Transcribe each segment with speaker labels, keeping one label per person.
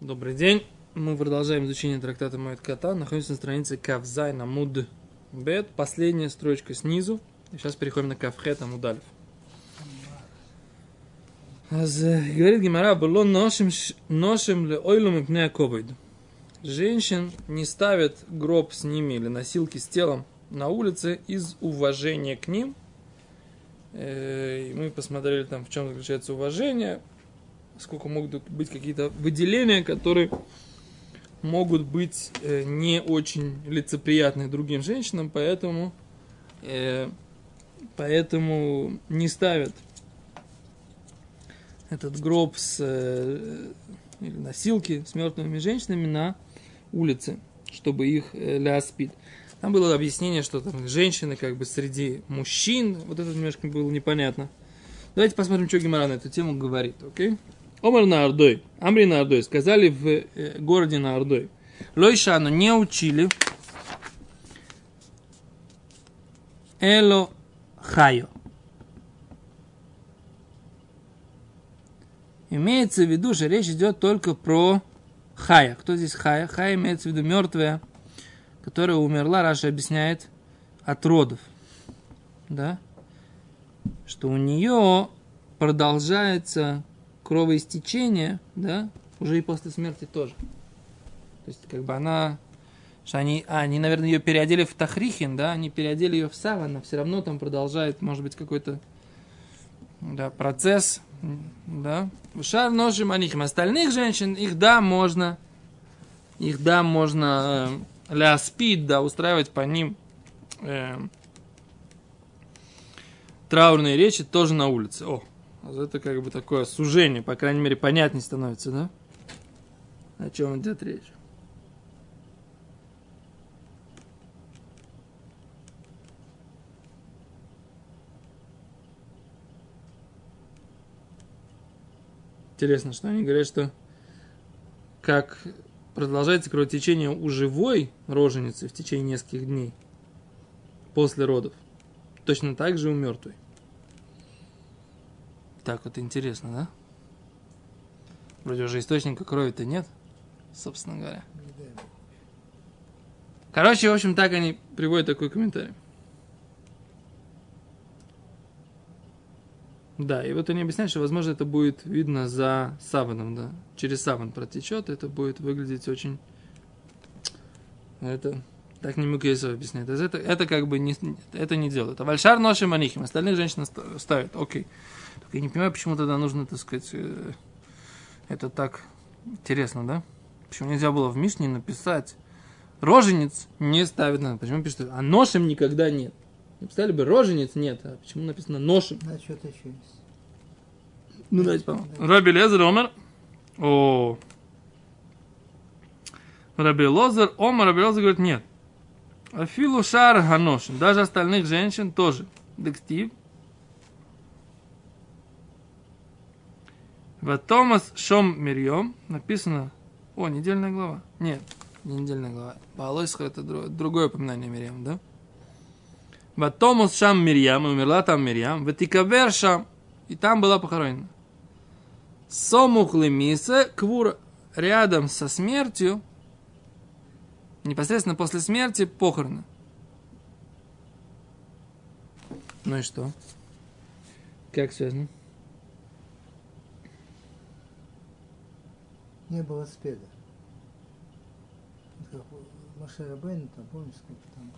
Speaker 1: Добрый день. Мы продолжаем изучение трактата Моет Кота. Находимся на странице Кавзай на Муд Бет. Последняя строчка снизу. И сейчас переходим на Кавхет Амудалев. Говорит Гимара, было ношим, ношим ли ойлум и пня Женщин не ставят гроб с ними или носилки с телом на улице из уважения к ним. Э, и мы посмотрели там, в чем заключается уважение сколько могут быть какие-то выделения, которые могут быть э, не очень лицеприятны другим женщинам, поэтому, э, поэтому не ставят этот гроб с э, или носилки с мертвыми женщинами на улице, чтобы их э, ляспит. Там было объяснение, что там женщины как бы среди мужчин, вот это немножко было непонятно. Давайте посмотрим, что Гимара на эту тему говорит, окей? Okay? Омар на Ордой, Амри на Ордой, сказали в э, городе на Ордой. Лойшану не учили Эло Хайо. Имеется в виду, что речь идет только про Хая. Кто здесь Хая? Хая имеется в виду мертвая, которая умерла, Раша объясняет, от родов. Да? Что у нее продолжается кровоистечение, да, уже и после смерти тоже. То есть, как бы она, что они, а, они, наверное, ее переодели в Тахрихин, да, они переодели ее в Саван, но все равно там продолжает, может быть, какой-то да, процесс, да. Шар ножим анихим. Остальных женщин, их, да, можно, их, да, можно э, ляспид, да, устраивать по ним э, траурные речи тоже на улице. О, это как бы такое сужение, по крайней мере, понятнее становится, да? О чем идет речь. Интересно, что они говорят, что как продолжается кровотечение у живой роженицы в течение нескольких дней после родов, точно так же у мертвой. Так вот интересно, да? Вроде уже источника крови-то нет, собственно говоря. Короче, в общем, так они приводят такой комментарий. Да, и вот они объясняют, что, возможно, это будет видно за саваном, да. Через саван протечет, это будет выглядеть очень... Это так не Мукейсов объясняет. Это, это как бы не, это не делают. А вальшар ноши манихим. Остальных женщин ставят. Окей. Только я не понимаю, почему тогда нужно, так сказать, э, это так интересно, да? Почему нельзя было в Мишне написать роженец не ставит надо. Почему пишут, а ношем никогда нет? Написали бы роженец нет, а почему написано ношем?
Speaker 2: Да, что-то еще есть.
Speaker 1: Ну, давайте помогу. Раби Лезер Омар. О. Раби Лозер, Омар, Раби Лозер говорит, нет. Афилу шар ганошин. Даже остальных женщин тоже. Дектив. В Томас Шом Мирьем написано... О, недельная глава. Нет, не недельная глава. Баалойсха это другое упоминание Мирьям, да? В Томас Шам Мирьям, умерла там Мирьям. В Тикавер Шам. И там была похоронена. Сомух Лемиса, Квур рядом со смертью, непосредственно после смерти похороны. Ну и что? Как связано?
Speaker 2: Не было спеда. Как Маше Рабейн, там, помнишь, сколько там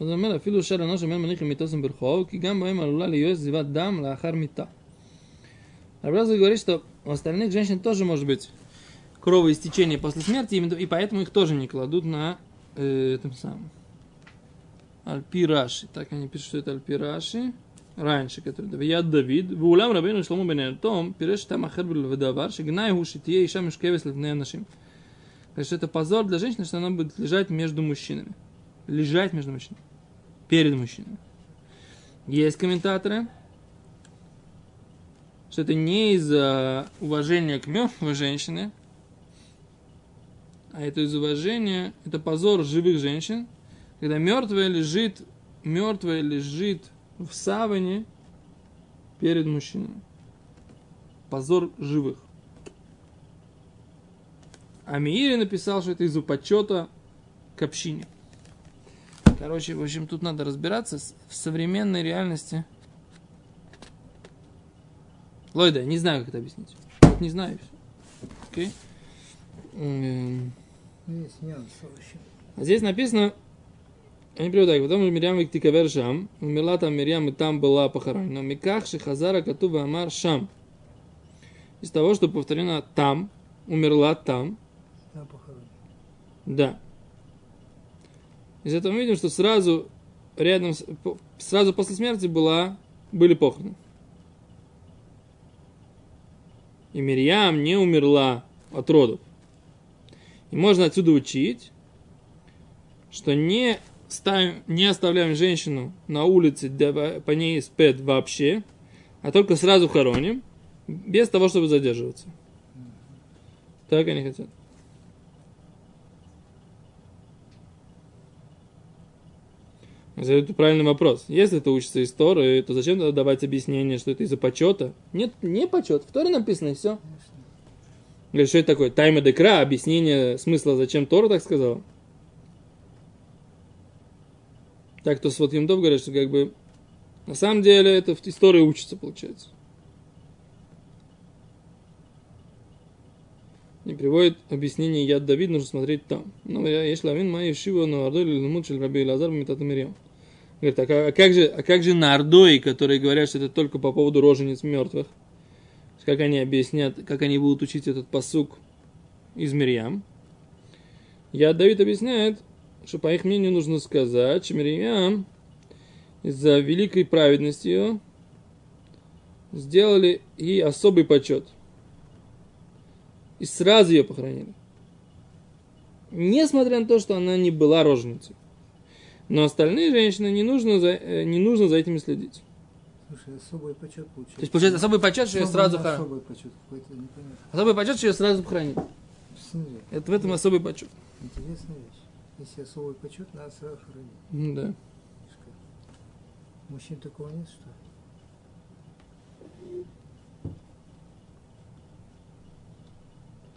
Speaker 1: אז הוא אומר, אפילו שר אנוש אומר מניח למיתוסם ברחוב, כי גם בהם עלולה להיות זיבת דם לאחר מיתה. Рабраза говорит, что у остальных женщин тоже может быть кровоистечения после смерти, и поэтому их тоже не кладут на э, этом самом. Альпираши. Так они пишут, что это Альпираши. Раньше, который да я Давид. В улам рабейну шлому бен том пиреш там ахербель вдавар, шигнай гушитье иша мешкевес левне нашим. Так это позор для женщины, что она будет лежать между мужчинами. Лежать между мужчинами. Перед мужчинами. Есть комментаторы, что это не из-за уважения к мертвой женщине, а это из уважения, это позор живых женщин, когда мертвая лежит, мертвая лежит в саване перед мужчиной. Позор живых. А Миири написал, что это из-за почета к общине. Короче, в общем, тут надо разбираться в современной реальности. Лойда, не знаю, как это объяснить. Не знаю. Окей. М,
Speaker 2: Ну, есть
Speaker 1: Здесь написано, они переводят так, потом Мирьям Виктикавер Шам, умерла там Мирьям и там была похоронена. Миках Шихазара Катува Амар Шам. Из того, что повторено там, умерла там,
Speaker 2: Там похоронен.
Speaker 1: да. Из этого мы видим, что сразу рядом, сразу после смерти была, были похороны. И Мирьям не умерла от родов. И можно отсюда учить, что не, ставим, не оставляем женщину на улице, по ней спет вообще, а только сразу хороним, без того, чтобы задерживаться. Так они хотят. Это правильный вопрос. Если это учится из Торы, то зачем тогда давать объяснение, что это из-за почета? Нет, не почет. В Торе написано и все. Говорит, что это такое? Тайма декра, объяснение смысла, зачем Тора так сказала. Так, то с вот Юмдов говорят, что как бы на самом деле это в истории учится, получается. И приводит объяснение Яд Давид, нужно смотреть там. Ну, я есть лавин мои шива, но ардой или лумут шель раби Лазар митат Мирьям. Говорит, а, как- а как же, а как же на ардой, которые говорят, что это только по поводу рожениц мертвых? Как они объяснят, как они будут учить этот посук из Мирьям? Яд Давид объясняет, что по их мнению нужно сказать, что Мирьям из-за великой праведности ее сделали ей особый почет. И сразу ее похоронили. Несмотря на то, что она не была роженицей. Но остальные женщины не нужно за, э, не нужно за этими следить.
Speaker 2: Слушай, особый почет получается.
Speaker 1: То есть, получается, особый почет, что ее сразу хоронили.
Speaker 2: Особый почет какой-то, непонятно.
Speaker 1: Особый почет, что ее сразу похоронили.
Speaker 2: Смотри,
Speaker 1: Это в этом особый почет.
Speaker 2: интересная вещь. Если особый почет, надо сразу хоронить.
Speaker 1: М, Да.
Speaker 2: Мужчин такого нет, что ли?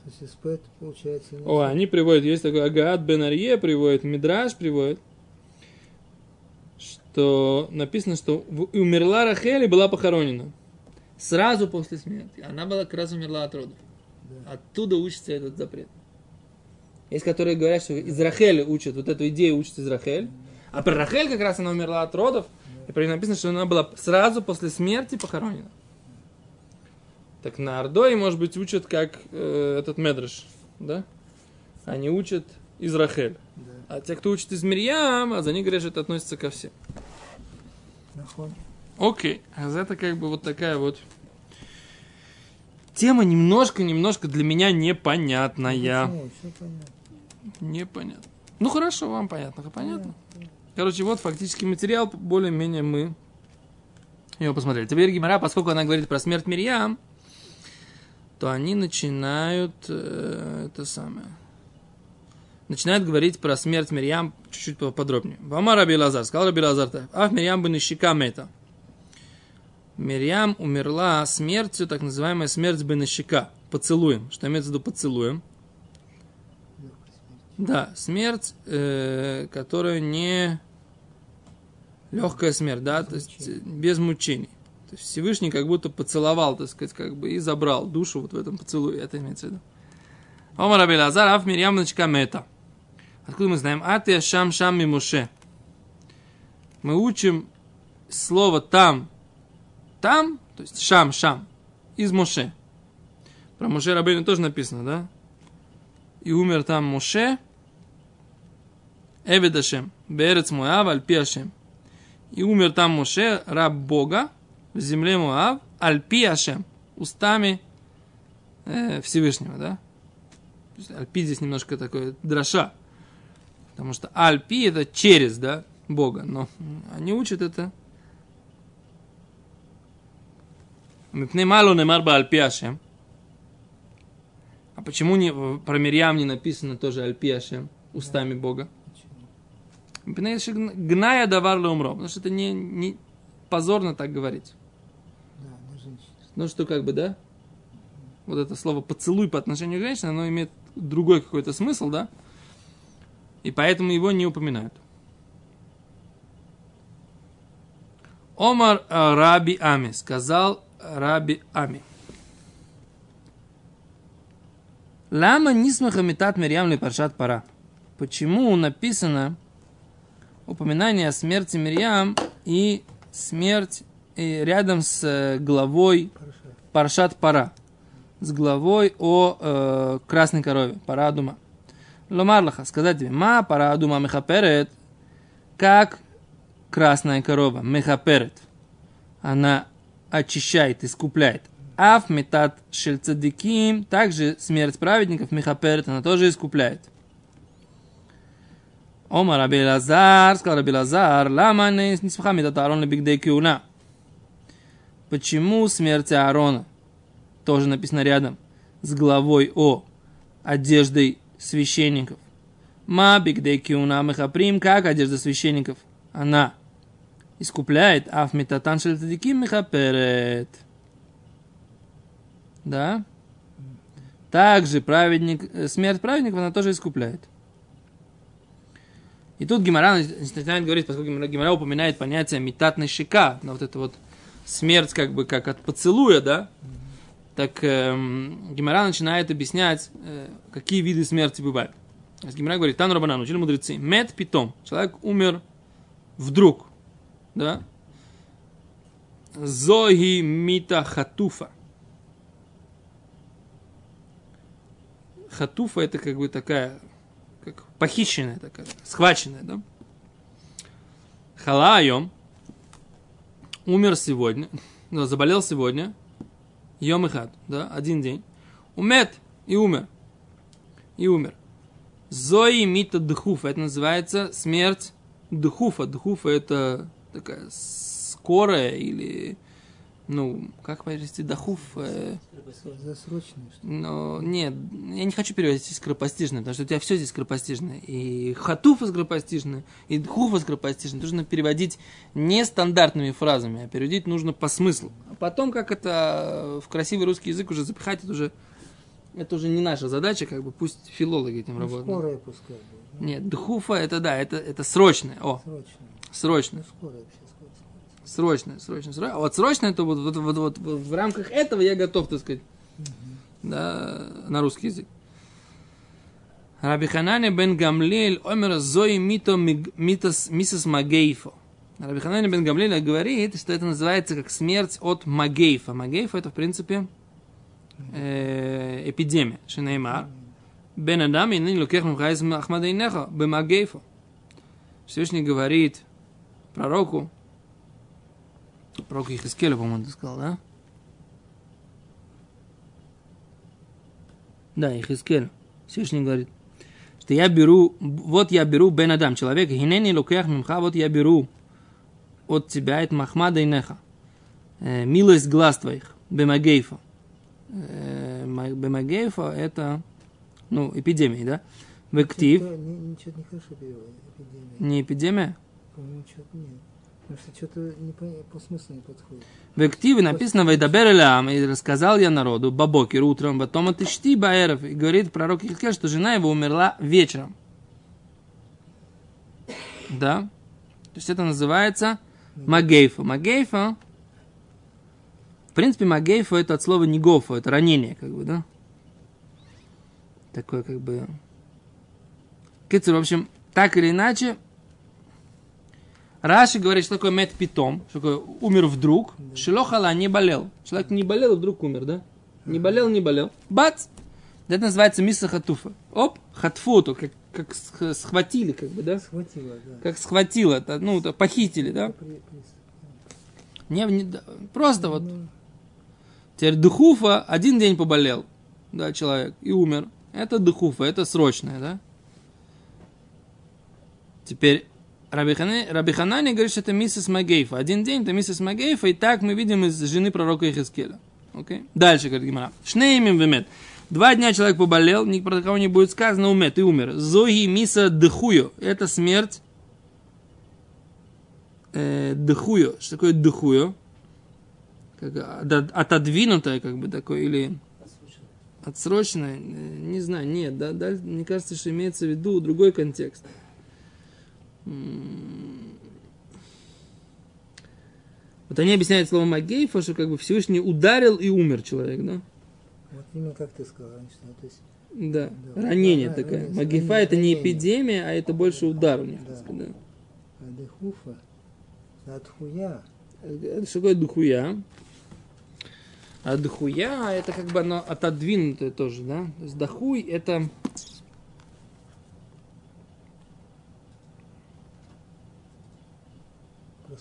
Speaker 2: То есть СП, получается,
Speaker 1: О, они приводят, есть такой Агаат Бен Арье приводит, Мидраш приводит, что написано, что умерла Рахель и была похоронена. Сразу после смерти. Она была как раз умерла от родов.
Speaker 2: Да.
Speaker 1: Оттуда учится этот запрет. Есть, которые говорят, что из Рахели учат, вот эту идею учат из Рахель. А про Рахель как раз она умерла от родов. И при ней написано, что она была сразу после смерти похоронена. Так на Ордой, может быть, учат как э, этот Медреш, да? Они учат из Рахель.
Speaker 2: Да.
Speaker 1: А те, кто учит из Мирьям, а за них говорят, это относится ко всем.
Speaker 2: Нахон.
Speaker 1: Окей, а это как бы вот такая вот тема немножко-немножко для меня непонятная.
Speaker 2: Почему? Все понятно.
Speaker 1: Непонятно. Ну хорошо, вам понятно, понятно. Короче, вот фактически материал, более-менее мы его посмотрели. Теперь Гимара, поскольку она говорит про смерть Мирьям, то они начинают э, это самое. Начинают говорить про смерть Мирьям чуть-чуть поподробнее. Вама Раби Лазар, сказал Раби Лазар, ах, Мирьям бы мета. Мирьям умерла смертью, так называемая смерть бенащика, поцелуем. Что имеется в виду поцелуем? Да, смерть, э, которая не легкая смерть, да,
Speaker 2: Без
Speaker 1: то есть
Speaker 2: мучений.
Speaker 1: э, без мучений. То есть Всевышний как будто поцеловал, так сказать, как бы и забрал душу вот в этом поцелуе, это имеется в виду. Омар Раби Лазар, Аф Мирьям Начка Мета. Откуда мы знаем? А ты Шам Мимуше. Мы учим слово там, там, то есть Шам Шам, из Моше. Про Моше Рабейну тоже написано, да? И умер там Моше, Эвед Ашем, Берец Муав, Альпи Ашем. И умер там Моше, раб Бога, в земле Муав, Альпи Ашем, устами э, Всевышнего, да? Альпи здесь немножко такое дроша. Потому что Альпи это через, да, Бога. Но они учат это. Мипней мало немар ба Альпи Ашем. А почему не, про Мирьям не написано тоже Альпи Ашем, устами Бога? Гная давар умро. Потому что это не, не позорно так говорить. Ну что как бы, да? вот это слово поцелуй по отношению к женщине, оно имеет другой какой-то смысл, да? И поэтому его не упоминают. Омар э, Раби Ами, сказал Раби Ами. Лама нисмаха метат Мирьям паршат пара. Почему написано упоминание о смерти Мирьям и смерть и рядом с э, главой Паршат Пара, с главой о э, красной корове, Парадума. Ломарлаха, сказать тебе, ма Парадума Мехаперет, как красная корова, Мехаперет, она очищает, искупляет. Аф метат шельцадиким, также смерть праведников, Мехаперет, она тоже искупляет. Омар Раби Лазар, сказал Раби Лазар, лама не смеха метат Аарон лебигдей. Почему смерть Аарона, тоже написано рядом, с главой о одеждой священников? Ма бигдей киуна мехаприм, как одежда священников? Она искупляет, а в метатан шельтадиким мехаперет. Да? Также праведник, смерть праведников она тоже искупляет. И тут Гимара начинает говорить, поскольку Гимара упоминает понятие метатной щека, на вот это вот смерть как бы как от поцелуя, да, так эм, Гимара начинает объяснять, э, какие виды смерти бывают. Гимара говорит, Тан Рабанан, учили мудрецы, мед питом, человек умер вдруг, да, Зоги мита хатуфа. Хатуфа это как бы такая, как похищенная такая, схваченная, да? Халайом, умер сегодня, ну, заболел сегодня, Йом и хат, да, один день, умет и умер, и умер. Зои мита дхуфа, это называется смерть дхуфа. Дхуфа это такая скорая или ну, как перевести дахуф? Э,
Speaker 2: Засрочный, что ли?
Speaker 1: но нет, я не хочу перевести скоропостижно, потому что у тебя все здесь скоропостижно. И хатуфа скоропостижно, и дхуфа скоропостижно. Нужно переводить не стандартными фразами, а переводить нужно по смыслу. А потом, как это в красивый русский язык уже запихать, это уже, это уже не наша задача, как бы пусть филологи этим
Speaker 2: Ну,
Speaker 1: работают.
Speaker 2: скорая пускай будет.
Speaker 1: Нет, дхуфа это да, это, это срочное. О,
Speaker 2: Срочно.
Speaker 1: срочное.
Speaker 2: Ну, скорая вообще, скорая.
Speaker 1: Срочно, срочно, срочно. А вот срочно это вот, вот, вот, вот, вот в рамках этого я готов, так сказать, да, на русский язык. Раби Ханане бен Гамлель омер зои мито митас мисас Магейфо. Раби Ханане бен Гамлель говорит, что это называется как смерть от Магейфа. Магейфа это, в принципе, э, эпидемия. Шинеймар. Бен Адам и ныне лукех мухайз Ахмадейнеха бемагейфо. Всевышний говорит пророку, пророку Ихискеля, по-моему, ты сказал, да? Да, Ихискель. Всевышний говорит, что я беру, вот я беру Бен Адам, человек, хинени лукех мимха, вот я беру от тебя это Махмада и Неха, э, милость глаз твоих, Бемагейфа. Э, ма- Бемагейфа это, ну, эпидемия, да? Вектив,
Speaker 2: не- не хорошо переводит. Эпидемия.
Speaker 1: не эпидемия,
Speaker 2: По-моему, что-то нет. Потому что.
Speaker 1: В активе написано «Вайдабер элям» и рассказал я народу бабокер утром, потом от Ишти Баэров, и говорит пророк Ихкель, что жена его умерла вечером. Да? То есть это называется Магейфа. Магейфа, в принципе, Магейфа это от слова Негофа, это ранение, как бы, да? Такое, как бы... Кицер, в общем, так или иначе, Раши говорит, что такое мед питом, что такое умер вдруг, шилохала не болел. Человек не болел и вдруг умер, да? Не болел, не болел. Бац! Это называется миса хатуфа. Оп, хатфуту, как, как сх- схватили, как бы, да?
Speaker 2: Схватило, да.
Speaker 1: Как схватило, это, ну, это похитили, да? Не, не- да, просто вот.
Speaker 2: Ну,
Speaker 1: Теперь духуфа один день поболел, да, человек, и умер. Это духуфа, это срочное, да? Теперь Раби Хане- Раби Ханани говорит, что это миссис Магейфа. Один день это миссис Магейфа, и так мы видим из жены пророка Ихискеля. Окей? Дальше, говорит Гимара. Шнеймим вемет. Два дня человек поболел, ни про кого не будет сказано, умет и умер. Зоги миса дыхую. Это смерть э, дыхую. Что такое дыхую? Как, отод- отодвинутое, как бы такое, или отсрочено, э, не знаю, нет, да, да, мне кажется, что имеется в виду другой контекст. Вот они объясняют словом Агейфа, что как бы Всевышний ударил и умер человек, да?
Speaker 2: Вот именно как ты сказал раньше. ну, То есть,
Speaker 1: Да,
Speaker 2: Да.
Speaker 1: ранение
Speaker 2: Да,
Speaker 1: такое.
Speaker 2: ранение,
Speaker 1: Магифа это не
Speaker 2: ранение.
Speaker 1: эпидемия, а это больше удар у них.
Speaker 2: Да.
Speaker 1: так сказать,
Speaker 2: адыхуфа, адхуя,
Speaker 1: да. Это что такое духуя? А духуя это как бы оно отодвинутое тоже, да? То есть дахуй это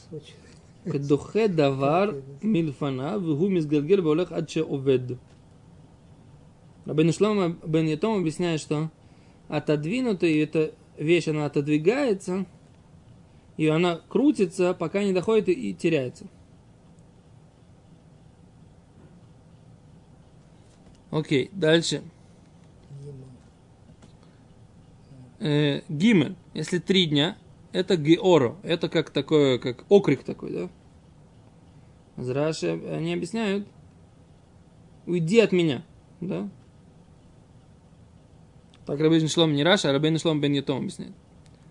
Speaker 2: просроченный.
Speaker 1: כדוחה דבר מלפניו, והוא מסגלגל והולך עד שעובד. Рабин Шлома бен Ятом объясняет, что отодвинутая эта вещь, она отодвигается, и она крутится, пока не доходит и, и теряется. Окей, дальше.
Speaker 2: Ему.
Speaker 1: Э, Гимель, если три дня, это георо, это как такое, как окрик такой, да? Зраши, они объясняют, уйди от меня, да? Так Рабин Шлом не Раша, а Рабин Шлом бен Ятом объясняет.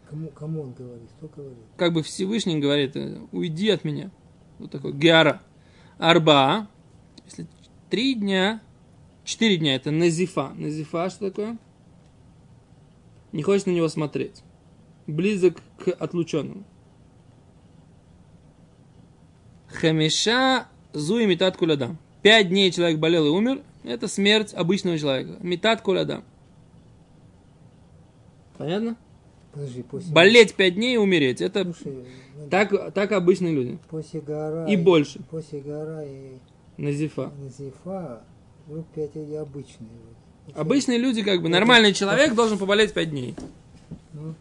Speaker 2: Кому, кому он говорит? Кто говорит?
Speaker 1: Как бы Всевышний говорит, э, уйди от меня. Вот такой геара. Арба, если три дня, четыре дня, это назифа. Назифа что такое? Не хочешь на него смотреть. Близок к отлученному. Хамиша зу и метат кулядам. Пять дней человек болел и умер. Это смерть обычного человека. Метат кулядам. Понятно?
Speaker 2: Подожди, после...
Speaker 1: Болеть пять дней и умереть. Это
Speaker 2: Слушай, ну,
Speaker 1: так, так обычные люди.
Speaker 2: после гора...
Speaker 1: И больше.
Speaker 2: После гора и
Speaker 1: Назифа.
Speaker 2: Назифа, вы пять и обычные. вот.
Speaker 1: Обычные люди, как бы, нормальный человек должен поболеть пять дней.
Speaker 2: Ну,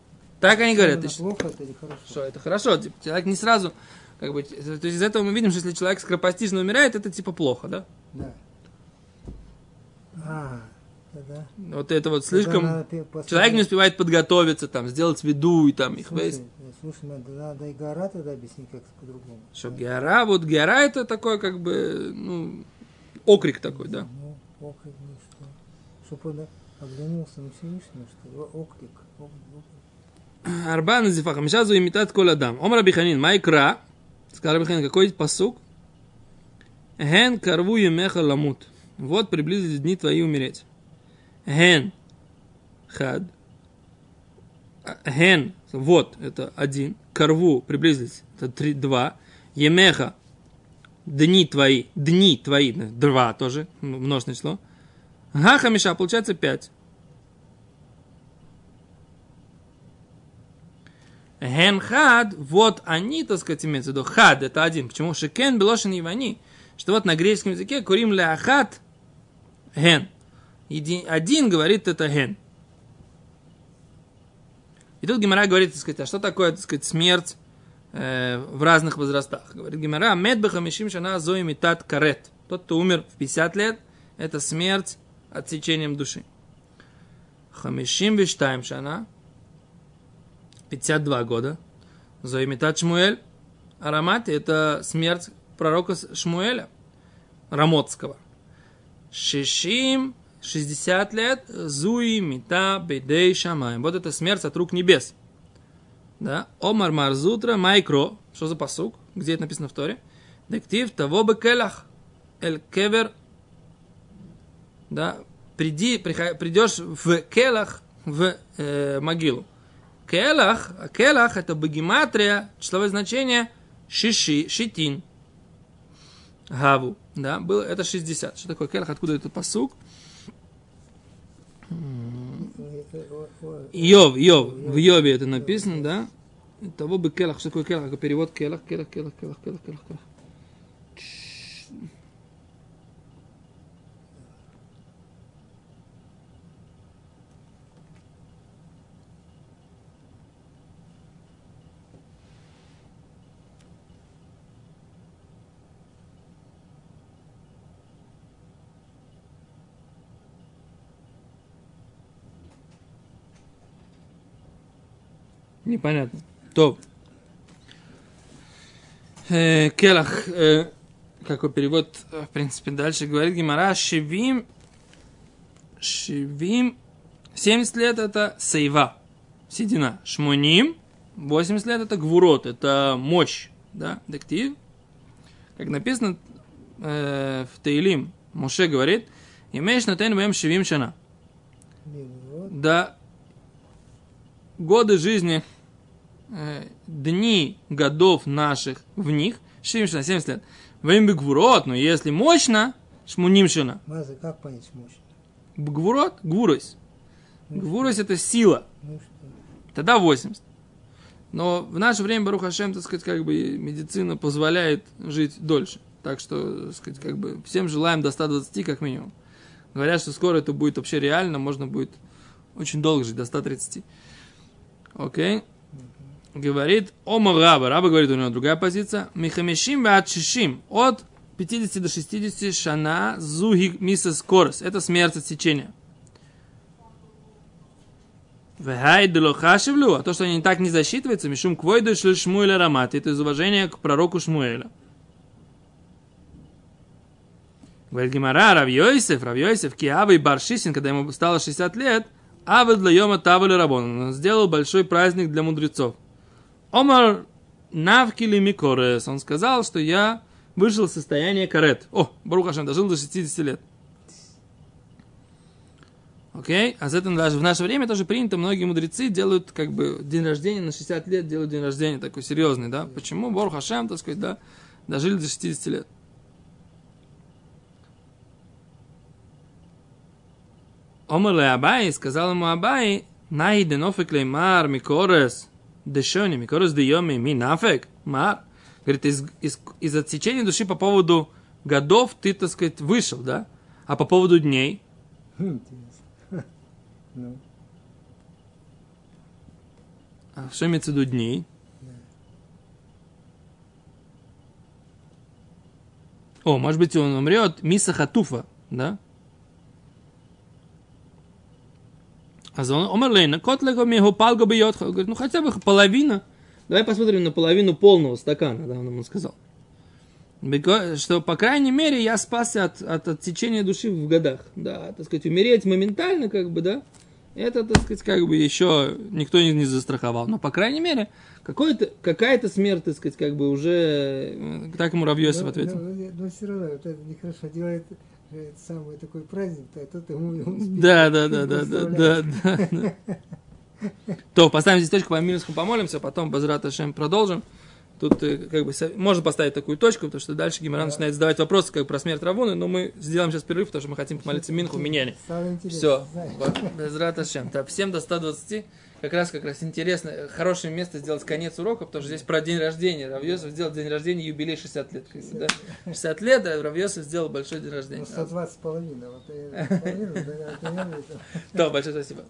Speaker 1: Так они говорят.
Speaker 2: это плохо это хорошо?
Speaker 1: Что, это хорошо. Типа, человек не сразу, как бы, то есть из этого мы видим, что если человек скоропостижно умирает, это типа плохо, да?
Speaker 2: Да. А, тогда...
Speaker 1: Вот это вот слишком... Человек не успевает подготовиться, там, сделать виду и там их
Speaker 2: Слушай, э, слушай, надо, надо и гора тогда объяснить как по-другому.
Speaker 1: Что гера, вот гера это такой, как бы, ну, окрик такой, да.
Speaker 2: Ну, окрик, ну что? Чтоб он оглянулся на Всевышнего, что ли? Оклик. ок- оклик.
Speaker 1: Арба назифа, хамиша зу имитат кол адам. Омар Абиханин, майкра. Сказал Абиханин, какой посук? Ген карву емеха ламут. Вот приблизились дни твои умереть. Ген. Хад. А, Ген. Вот, это один. Карву, приблизились. Это три, два. Емеха. Дни твои. Дни твои. Два тоже. м- Множественное число. Га хамиша, получается пять. Ген хад, вот они, так сказать, имеется в виду. Хад, это один. Почему? Шекен, белошин и вани. Что вот на греческом языке курим ляхат ген. Один говорит это ген. И тут Гимара говорит, так сказать, а что такое, так сказать, смерть э, в разных возрастах? Говорит Гимара, медбеха мишим шана зои митат карет. Тот, кто умер в 50 лет, это смерть отсечением души. Хамишим виштаем шана, 52 года. Зоимитат Шмуэль. Арамат – это смерть пророка Шмуэля, Рамотского. Шишим, 60 лет, Зуи Мита Бедей Шамай. Вот это смерть от рук небес. Да? Омар Марзутра Майкро. Что за посук? Где это написано в Торе? Дектив того бы келах. Эль кевер. Да? Приди, придешь в келах, в э, могилу. Келах, келах это богематрия, числовое значение шиши, шитин. Гаву, да, было, это 60. Что такое келах, откуда этот посук? Йов, Йов, в Йове это написано, да? Того бы келах, что такое келах, перевод келах, келах, келах, келах, келах, келах, келах. Непонятно. То. Э, Келах, э, какой перевод, э, в принципе, дальше говорит Гимара, Шевим Шивим. 70 лет это сейва, седина. Шмуним. 80 лет это гвурот, это мощь. Да, дектив. Как написано э, в Таилим, Моше говорит, имеешь на тен шивим шана. Да, годы жизни, дни годов наших в них, шивим шана, 70 лет. Время гвурот, но если мощно, шмуним шана.
Speaker 2: Мазы, как понять мощно?
Speaker 1: Гвурот, гвурос. Гвурос это сила.
Speaker 2: Ну?
Speaker 1: Тогда 80. Но в наше время, Барух Хашем, так сказать, как бы медицина позволяет жить дольше. Так что, так сказать, как бы всем желаем до 120 как минимум. Говорят, что скоро это будет вообще реально, можно будет очень долго жить, до 130. Окей? Говорит Ома Раба. Раба говорит, у него другая позиция. Михамешим ваатшишим. От 50 до 60 шана зуги мисас корос. Это смерть от сечения. А то, что они так не засчитываются, мишум квойду Шмуэля Рамат, это из уважения к пророку Шмуэля. Говорит Гимара, Равьёйсев, Равьёйсев, Киавы и Баршисин, когда ему стало 60 лет, Авы для Йома Тавали Рабон, он сделал большой праздник для мудрецов. Омар Навкили Микорес, он сказал, что я вышел из состояния карет. О, Барухашем, дожил до 60 лет. Окей? А за это даже в наше время тоже принято, многие мудрецы делают как бы день рождения на 60 лет, делают день рождения такой серьезный, да? Почему? Бор Хашем, так сказать, да, дожили до 60 лет. Омале Абай, сказал ему Абай, найден офек леймар микорес дешони, микорес дейоми ми нафек, мар. Говорит, из, из, из отсечения души по поводу годов ты, так сказать, вышел, да? А по поводу дней,
Speaker 2: Интересно. Ну,
Speaker 1: а что имеется в виду дней? О, может быть, он умрет Миса Хатуфа, да? А он умер Лейна, кот лего палго бьет. Говорит, ну хотя бы половина. Давай посмотрим на половину полного стакана, да, он ему сказал. Что, по крайней мере, я спасся от, от отсечения души в годах. Да, так сказать, умереть моментально, как бы, да, это, так сказать, как бы еще никто не, не застраховал. Но, по крайней мере, какой-то, какая-то смерть, так сказать, как бы уже... э, Так ему Равьосиф
Speaker 2: но,
Speaker 1: ответил.
Speaker 2: но- но- но все равно, это нехорошо делает э, самый такой праздник, то тот ему он.
Speaker 1: Да, да, да, да, да, да, да, да. То, поставим здесь точку, по минуску помолимся, потом Базрат Ашем продолжим. Тут э, как бы можно поставить такую точку, потому что дальше Гимаран начинает задавать вопросы как про смерть Равуны, но мы сделаем сейчас перерыв, потому что мы хотим помолиться Минху
Speaker 2: интересно.
Speaker 1: Все. Безрат Ашем. Так, всем до 120. Как раз, как раз интересно, э, хорошее место сделать конец урока, потому что здесь про день рождения. Равьосов сделал день рождения, юбилей 60 лет. Да? 60 лет, да, Равьосов сделал большой день рождения.
Speaker 2: Ну, 120 с половиной.
Speaker 1: Да, большое спасибо.